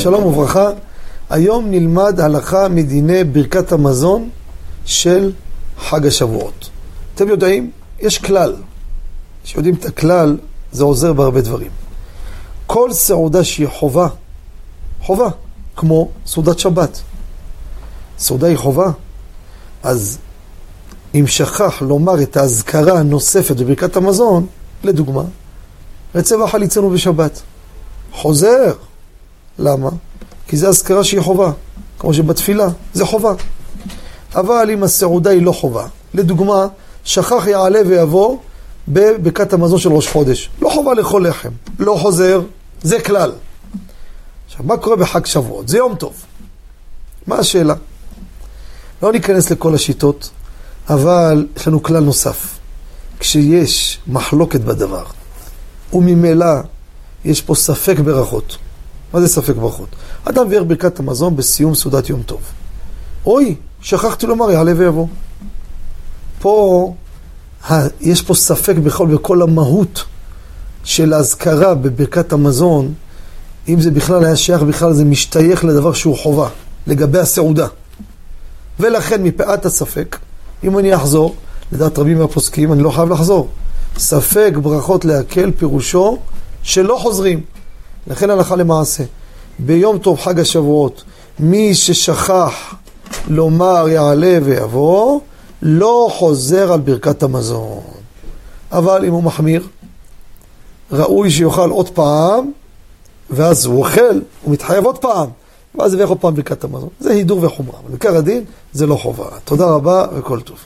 שלום וברכה, היום נלמד הלכה מדיני ברכת המזון של חג השבועות. אתם יודעים, יש כלל, כשיודעים את הכלל זה עוזר בהרבה דברים. כל סעודה שהיא חובה, חובה, כמו סעודת שבת. סעודה היא חובה, אז אם שכח לומר את האזכרה הנוספת בברכת המזון, לדוגמה, רצה וחליצנו בשבת. חוזר. למה? כי זו אזכרה שהיא חובה, כמו שבתפילה, זה חובה. אבל אם הסעודה היא לא חובה, לדוגמה, שכח יעלה ויבוא בברכת המזון של ראש חודש. לא חובה לאכול לחם, לא חוזר, זה כלל. עכשיו, מה קורה בחג שבועות? זה יום טוב. מה השאלה? לא ניכנס לכל השיטות, אבל יש לנו כלל נוסף. כשיש מחלוקת בדבר, וממילא יש פה ספק ברכות. מה זה ספק ברכות? אדם בירך ברכת המזון בסיום סעודת יום טוב. אוי, שכחתי לומר, יעלה ויבוא. פה, יש פה ספק בכלל בכל המהות של האזכרה בברכת המזון, אם זה בכלל היה שייך בכלל, זה משתייך לדבר שהוא חובה, לגבי הסעודה. ולכן, מפאת הספק, אם אני אחזור, לדעת רבים מהפוסקים, אני לא חייב לחזור. ספק ברכות להקל פירושו שלא חוזרים. לכן הלכה למעשה. ביום טוב חג השבועות, מי ששכח לומר יעלה ויבוא, לא חוזר על ברכת המזון. אבל אם הוא מחמיר, ראוי שיאכל עוד פעם, ואז הוא אוכל, הוא מתחייב עוד פעם, ואז יברך עוד פעם ברכת המזון. זה הידור וחומרה, אבל בעיקר הדין זה לא חובה. תודה רבה וכל טוב.